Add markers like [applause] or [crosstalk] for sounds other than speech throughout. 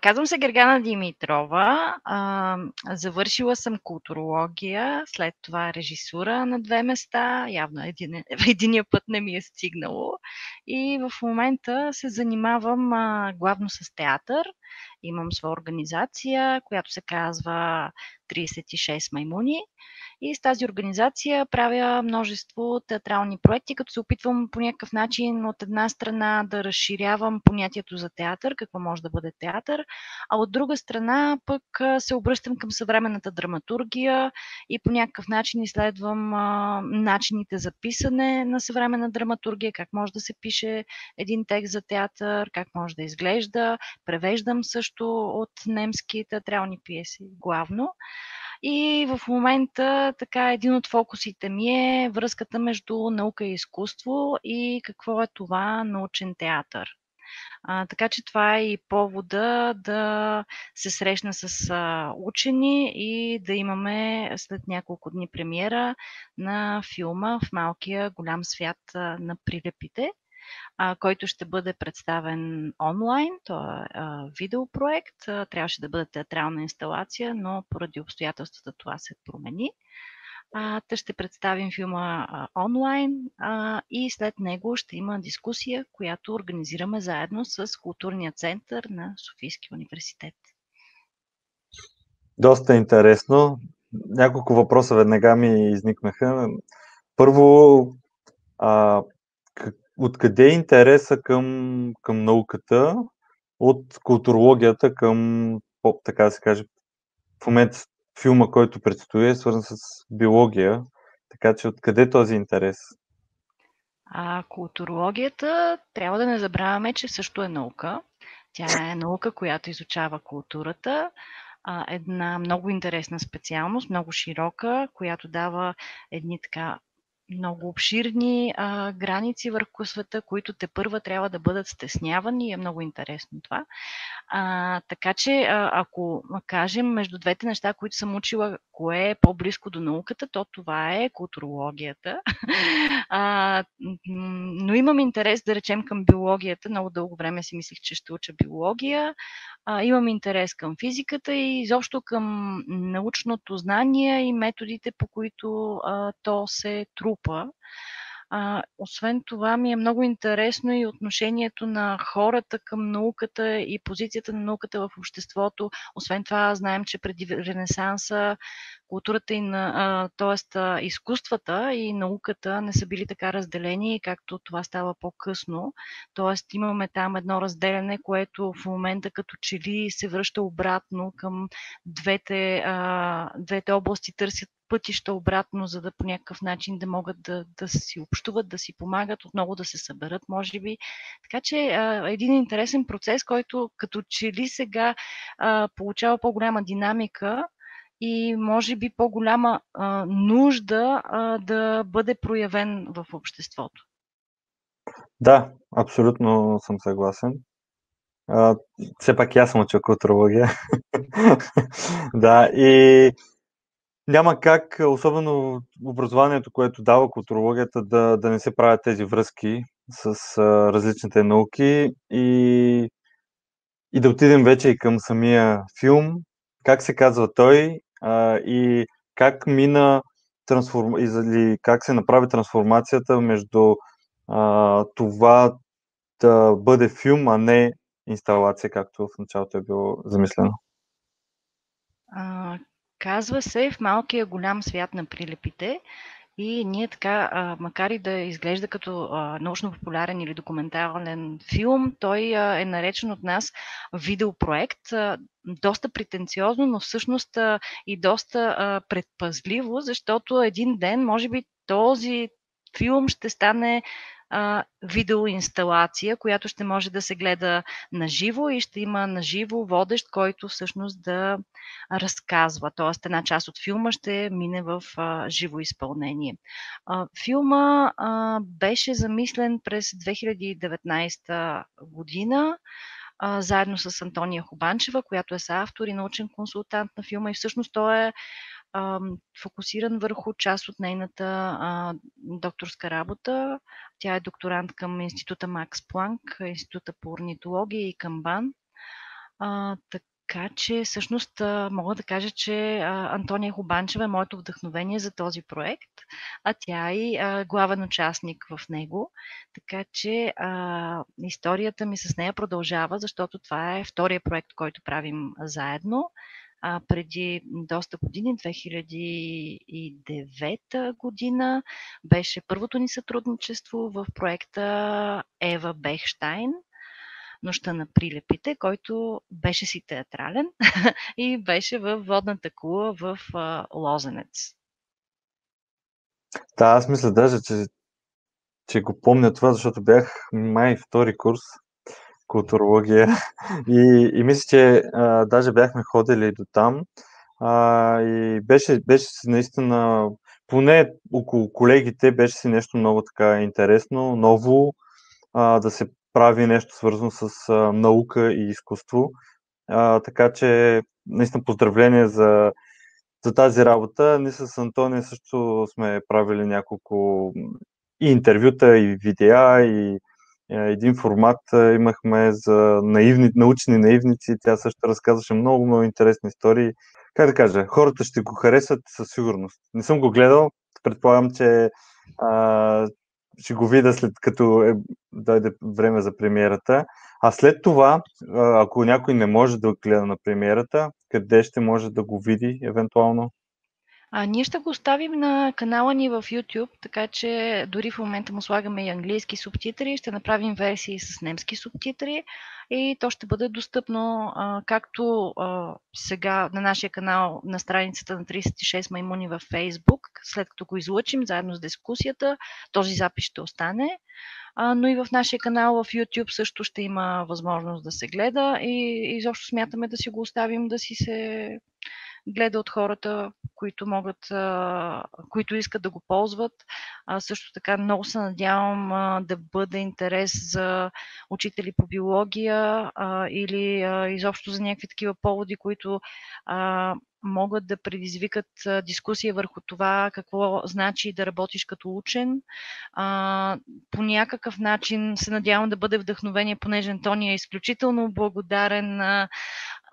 Казвам се Гергана Димитрова. А, завършила съм културология, след това режисура на две места. Явно един, [laughs] единия път не ми е стигнало. И в момента се занимавам а, главно с театър. Имам своя организация, която се казва 36 маймуни. И с тази организация правя множество театрални проекти, като се опитвам по някакъв начин от една страна да разширявам понятието за театър, какво може да бъде театър, а от друга страна пък се обръщам към съвременната драматургия и по някакъв начин изследвам начините за писане на съвременна драматургия, как може да се пише един текст за театър, как може да изглежда. Превеждам също от немски театрални пиеси главно. И в момента така един от фокусите ми е връзката между наука и изкуство и какво е това научен театър. А, така че това е и повода да се срещна с а, учени и да имаме след няколко дни премиера на филма в малкия голям свят а, на прилепите който ще бъде представен онлайн. Това е видеопроект. Трябваше да бъде театрална инсталация, но поради обстоятелствата това се промени. А, ще представим филма онлайн и след него ще има дискусия, която организираме заедно с Културния център на Софийския университет. Доста интересно. Няколко въпроса веднага ми изникнаха. Първо, откъде е интереса към, към науката от културологията към, така да се каже, в момента филма, който предстои, е свързан с биология. Така че откъде е този интерес? А културологията, трябва да не забравяме, че също е наука. Тя е наука, която изучава културата. Една много интересна специалност, много широка, която дава едни така много обширни а, граници върху света, които те първа трябва да бъдат стеснявани е много интересно това. А, така че, а, ако кажем между двете неща, които съм учила, кое е по-близко до науката, то това е културологията. а, но имам интерес, да речем, към биологията. Много дълго време си мислих, че ще уча биология. А, имам интерес към физиката и изобщо към научното знание и методите, по които а, то се трупа. А, освен това ми е много интересно и отношението на хората към науката и позицията на науката в обществото. Освен това, знаем, че преди Ренесанса културата и на, т.е. изкуствата и науката не са били така разделени, както това става по-късно. Т.е. имаме там едно разделяне, което в момента като че ли се връща обратно към двете, а, двете области, търсят пътища обратно, за да по някакъв начин да могат да, да си общуват, да си помагат, отново да се съберат, може би. Така че а, един интересен процес, който като че ли сега а, получава по-голяма динамика и може би по-голяма а, нужда а, да бъде проявен в обществото. Да, абсолютно съм съгласен. А, все пак аз съм учил културология. [laughs] да, и няма как, особено образованието, което дава културологията, да, да не се правят тези връзки с а, различните науки и, и да отидем вече и към самия филм. Как се казва той а, и как мина трансформ... или как се направи трансформацията между а, това да бъде филм, а не инсталация, както в началото е било замислено. Казва се в малкия голям свят на прилепите. И ние така, макар и да изглежда като научно-популярен или документален филм, той е наречен от нас видеопроект. Доста претенциозно, но всъщност и доста предпазливо, защото един ден, може би, този филм ще стане а, видеоинсталация, която ще може да се гледа на живо и ще има на живо водещ, който всъщност да разказва. Тоест една част от филма ще мине в а, живо изпълнение. А, филма а, беше замислен през 2019 година заедно с Антония Хубанчева, която е съавтор и научен консултант на филма и всъщност той е а, фокусиран върху част от нейната а, докторска работа. Тя е докторант към Института Макс Планк, Института по орнитология и към БАН. А, така че, всъщност, мога да кажа, че Антония Хубанчева е моето вдъхновение за този проект, а тя е и главен участник в него. Така че а, историята ми с нея продължава, защото това е втория проект, който правим заедно. А, преди доста години, 2009 година, беше първото ни сътрудничество в проекта Ева Бехштайн – Нощта на прилепите, който беше си театрален [laughs] и беше в водната кула в Лозенец. Да, аз мисля даже, че, че го помня това, защото бях май втори курс културология [laughs] и, и мисля, че а, даже бяхме ходили до там а, и беше, беше наистина, поне около колегите беше си нещо много така интересно, ново, а, да се прави нещо свързано с а, наука и изкуство. А, така че, наистина поздравление за, за тази работа. Ние с Антония също сме правили няколко и интервюта, и видеа, и един формат имахме за наивни, научни наивници. Тя също разказваше много, много интересни истории. Как да кажа, хората ще го харесат със сигурност. Не съм го гледал, предполагам, че а, ще го видя след като е, дойде време за премиерата. А след това, ако някой не може да гледа на премиерата, къде ще може да го види евентуално? А, ние ще го оставим на канала ни в YouTube, така че дори в момента му слагаме и английски субтитри, ще направим версии с немски субтитри и то ще бъде достъпно а, както а, сега на нашия канал на страницата на 36 маймуни във Facebook, след като го излъчим заедно с дискусията, този запис ще остане, а, но и в нашия канал в YouTube също ще има възможност да се гледа и изобщо смятаме да си го оставим да си се гледа от хората, които могат, които искат да го ползват. А, също така много се надявам да бъде интерес за учители по биология или изобщо за някакви такива поводи, които могат да предизвикат дискусия върху това какво значи да работиш като учен. по някакъв начин се надявам да бъде вдъхновение, понеже Антония е изключително благодарен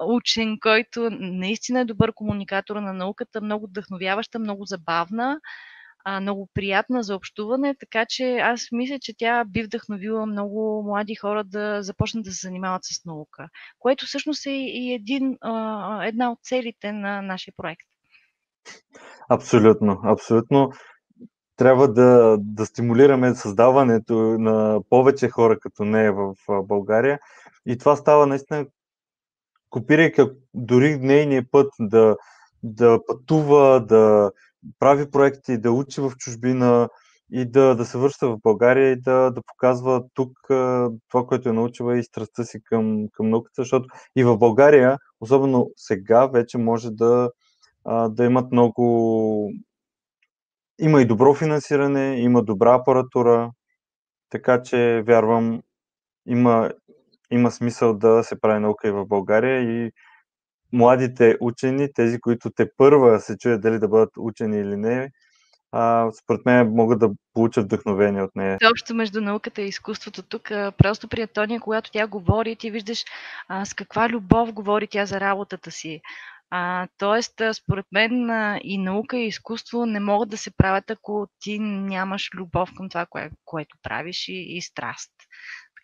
учен, който наистина е добър комуникатор на науката, много вдъхновяваща, много забавна, много приятна за общуване, така че аз мисля, че тя би вдъхновила много млади хора да започнат да се занимават с наука, което всъщност е и един, една от целите на нашия проект. Абсолютно, абсолютно. Трябва да, да стимулираме създаването на повече хора като нея в България. И това става наистина копирайки дори нейния път да, да пътува, да прави проекти, да учи в чужбина и да, да се връща в България и да, да показва тук това, което е научила и страстта си към, към науката, защото и в България, особено сега, вече може да, да имат много. Има и добро финансиране, има добра апаратура, така че вярвам, има, има смисъл да се прави наука и в България и младите учени, тези, които те първа се чуят дали да бъдат учени или не, а, според мен могат да получат вдъхновение от нея. Общо между науката и изкуството тук, просто при Антония, когато тя говори, ти виждаш а, с каква любов говори тя за работата си. А, тоест, според мен и наука и изкуство не могат да се правят, ако ти нямаш любов към това, кое, което правиш и, и страст.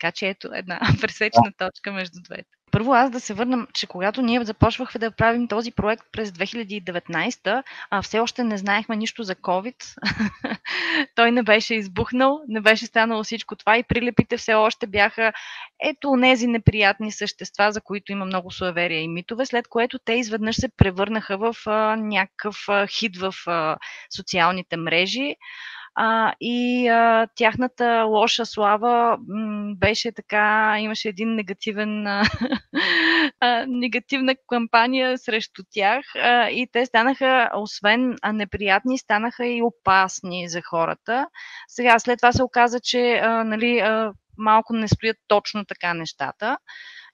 Така че ето една [laughs] пресечна точка между двете. Първо аз да се върнам, че когато ние започвахме да правим този проект през 2019, а все още не знаехме нищо за COVID. [laughs] Той не беше избухнал, не беше станало всичко това и прилепите все още бяха ето тези неприятни същества, за които има много суеверия и митове, след което те изведнъж се превърнаха в а, някакъв а, хит в а, социалните мрежи а, и а, тяхната лоша слава м, беше така, имаше един негативен, а, [laughs] негативна кампания срещу тях а, и те станаха, освен неприятни, станаха и опасни за хората. Сега, след това се оказа, че а, нали, а, малко не стоят точно така нещата.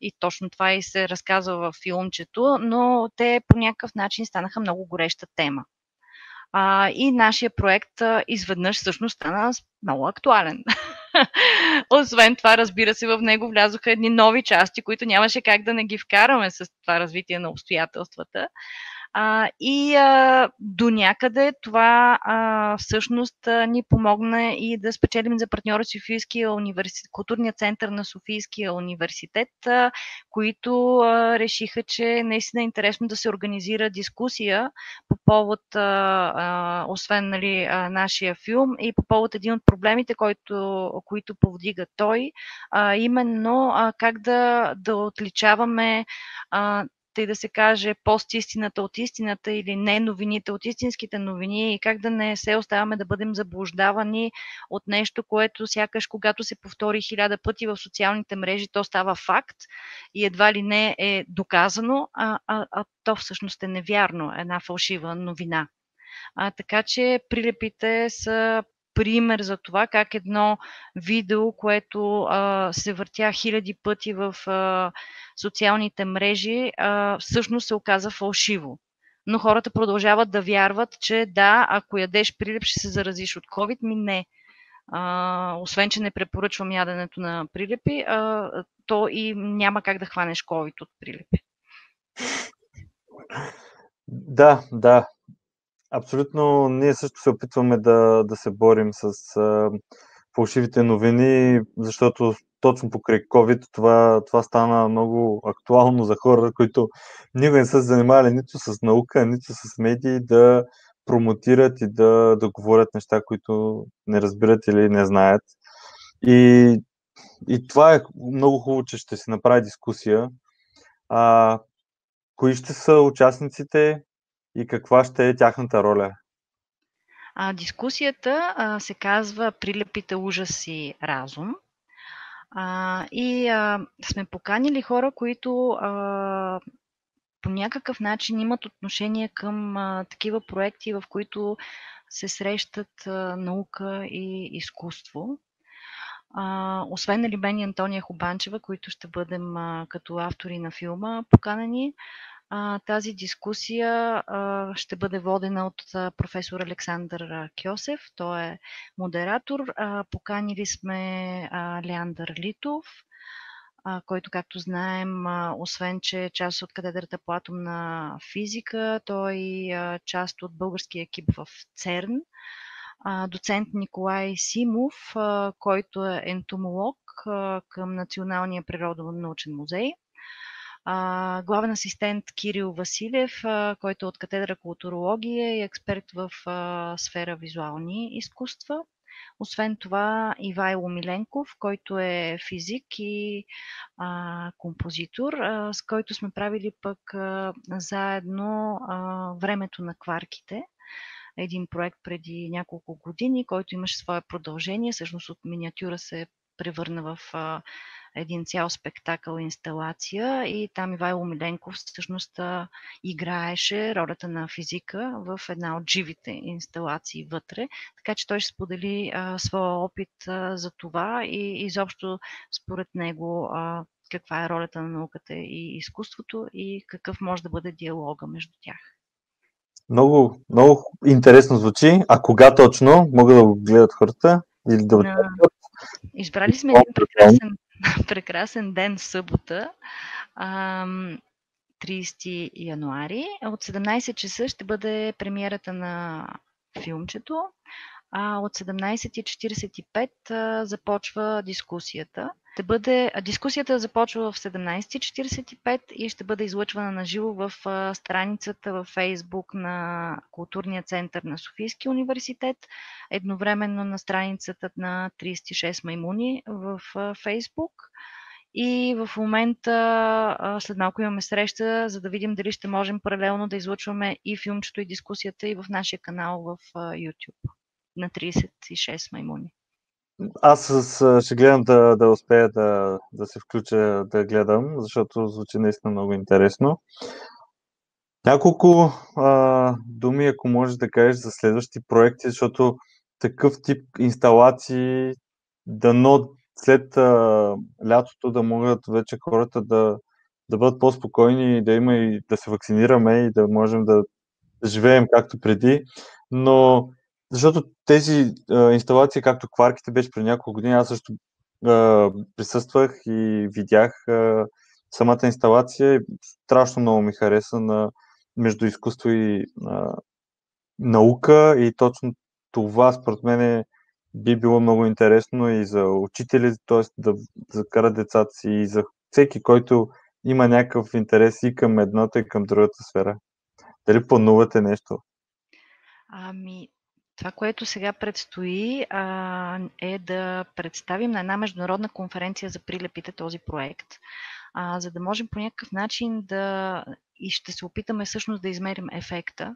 И точно това и се разказва в филмчето, но те по някакъв начин станаха много гореща тема. А, и нашия проект а, изведнъж всъщност стана много актуален. [laughs] Освен това, разбира се, в него влязоха едни нови части, които нямаше как да не ги вкараме с това развитие на обстоятелствата. А, и а, до някъде това а, всъщност а, ни помогна и да спечелим за партньора Софийския университет, културния център на Софийския университет, а, които а, решиха, че наистина е интересно да се организира дискусия по повод, а, а, освен нали, а, нашия филм и по повод един от проблемите, който, които повдига той, а, именно а, как да, да отличаваме а, тъй да се каже, пост-истината от истината или не новините от истинските новини и как да не се оставаме да бъдем заблуждавани от нещо, което сякаш когато се повтори хиляда пъти в социалните мрежи, то става факт и едва ли не е доказано, а, а, а то всъщност е невярно, една фалшива новина. А, така че прилепите са пример за това как едно видео, което а, се въртя хиляди пъти в а, социалните мрежи, а, всъщност се оказа фалшиво. Но хората продължават да вярват, че да, ако ядеш прилеп, ще се заразиш от COVID. Ми не. А, освен, че не препоръчвам яденето на прилепи, а, то и няма как да хванеш COVID от прилепи. Да, да. Абсолютно, ние също се опитваме да, да се борим с а, фалшивите новини, защото точно покрай COVID това, това стана много актуално за хора, които никога не са занимавали нито с наука, нито с медии, да промотират и да, да говорят неща, които не разбират или не знаят. И, и това е много хубаво, че ще се направи дискусия. А, кои ще са участниците? И каква ще е тяхната роля? А, дискусията а, се казва Прилепите ужас и разум. А, и а, сме поканили хора, които а, по някакъв начин имат отношение към а, такива проекти, в които се срещат а, наука и изкуство. А, освен нали, Бени Антония Хубанчева, които ще бъдем а, като автори на филма поканени, тази дискусия ще бъде водена от професор Александър Кьосев. Той е модератор. Поканили сме Леандър Литов, който, както знаем, освен че е част от катедрата по атомна физика, той е част от българския екип в ЦЕРН. Доцент Николай Симов, който е ентомолог към Националния природонаучен музей – главен асистент Кирил Василев, който е от катедра културология и експерт в сфера визуални изкуства. Освен това, Ивайло Миленков, който е физик и а, композитор, а, с който сме правили пък а, заедно а, времето на кварките. Един проект преди няколко години, който имаше свое продължение. Всъщност от миниатюра се превърна в а, един цял спектакъл, инсталация и там Ивайло Миленков всъщност играеше ролята на физика в една от живите инсталации вътре, така че той ще сподели а, своя опит а, за това и изобщо според него а, каква е ролята на науката и изкуството и какъв може да бъде диалога между тях. Много, много интересно звучи. А кога точно могат да го гледат хората? Или да? Избрали сме един прекрасен [laughs] прекрасен ден, събота, 30 януари. От 17 часа ще бъде премиерата на филмчето, а от 17.45 започва дискусията. Ще бъде, дискусията започва в 17.45 и ще бъде излъчвана на живо в страницата във Фейсбук на Културния център на Софийския университет, едновременно на страницата на 36 маймуни в Фейсбук. И в момента, след малко имаме среща, за да видим дали ще можем паралелно да излъчваме и филмчето, и дискусията и в нашия канал в YouTube на 36 маймуни. Аз ще гледам да, да успея да, да се включа да гледам, защото звучи наистина много интересно. Няколко а, думи, ако можеш да кажеш за следващи проекти, защото такъв тип инсталации, дано след а, лятото да могат вече хората да, да бъдат по-спокойни и да има и да се вакцинираме и да можем да живеем както преди, но защото тези а, инсталации, както кварките беше преди няколко години, аз също а, присъствах и видях а, самата инсталация. Страшно много ми хареса на между изкуство и а, наука и точно това според мен е, би било много интересно и за учители, т.е. да закарат децата си и за всеки, който има някакъв интерес и към едната и към другата сфера. Дали планувате нещо? Ами, това, което сега предстои, а, е да представим на една международна конференция за прилепите този проект, а, за да можем по някакъв начин да и ще се опитаме всъщност да измерим ефекта,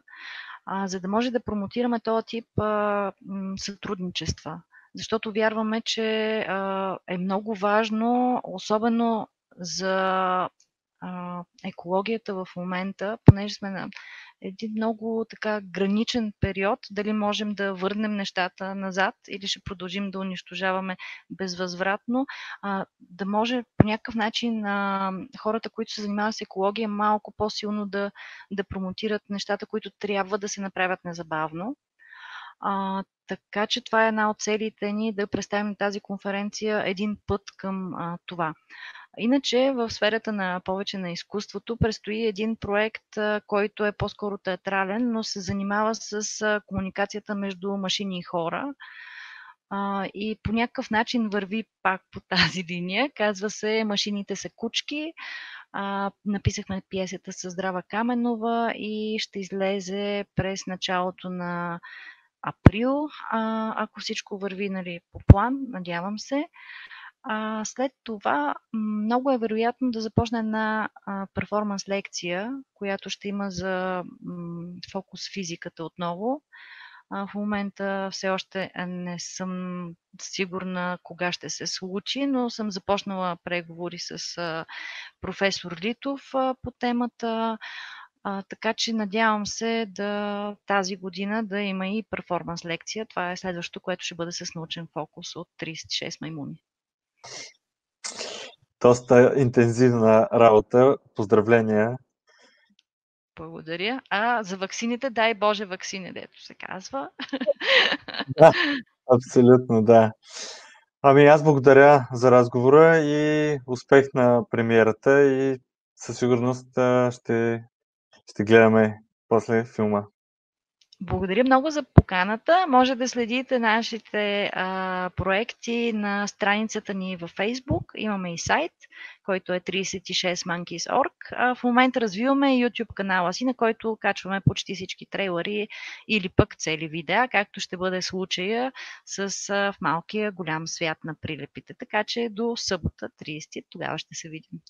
а, за да може да промотираме този тип а, м, сътрудничества. Защото вярваме, че а, е много важно, особено за екологията в момента, понеже сме на един много така граничен период, дали можем да върнем нещата назад или ще продължим да унищожаваме безвъзвратно, да може по някакъв начин хората, които се занимават с екология, малко по-силно да, да промотират нещата, които трябва да се направят незабавно. Така че това е една от целите ни да представим тази конференция един път към а, това. Иначе в сферата на повече на изкуството предстои един проект, който е по-скоро театрален, но се занимава с комуникацията между машини и хора. И по някакъв начин върви пак по тази линия. Казва се Машините са кучки. Написахме пиесата с Здрава Каменова и ще излезе през началото на април, ако всичко върви нали, по план, надявам се. А, след това много е вероятно да започне една перформанс лекция, която ще има за м, фокус физиката отново. В момента все още не съм сигурна кога ще се случи, но съм започнала преговори с професор Литов по темата. А, така че надявам се да тази година да има и перформанс лекция. Това е следващото, което ще бъде с научен фокус от 36 маймуни. Доста интензивна работа. Поздравления. Благодаря. А за ваксините, дай Боже ваксини, дето се казва. [laughs] Да, абсолютно, да. Ами аз благодаря за разговора и успех на премиерата и със сигурност ще, ще гледаме после филма. Благодаря много за поканата. Може да следите нашите а, проекти на страницата ни във Facebook. Имаме и сайт, който е 36monkeys.org. А в момента развиваме YouTube канала си, на който качваме почти всички трейлери или пък цели видеа, както ще бъде случая с а, в малкия голям свят на прилепите. Така че до събота 30 тогава ще се видим.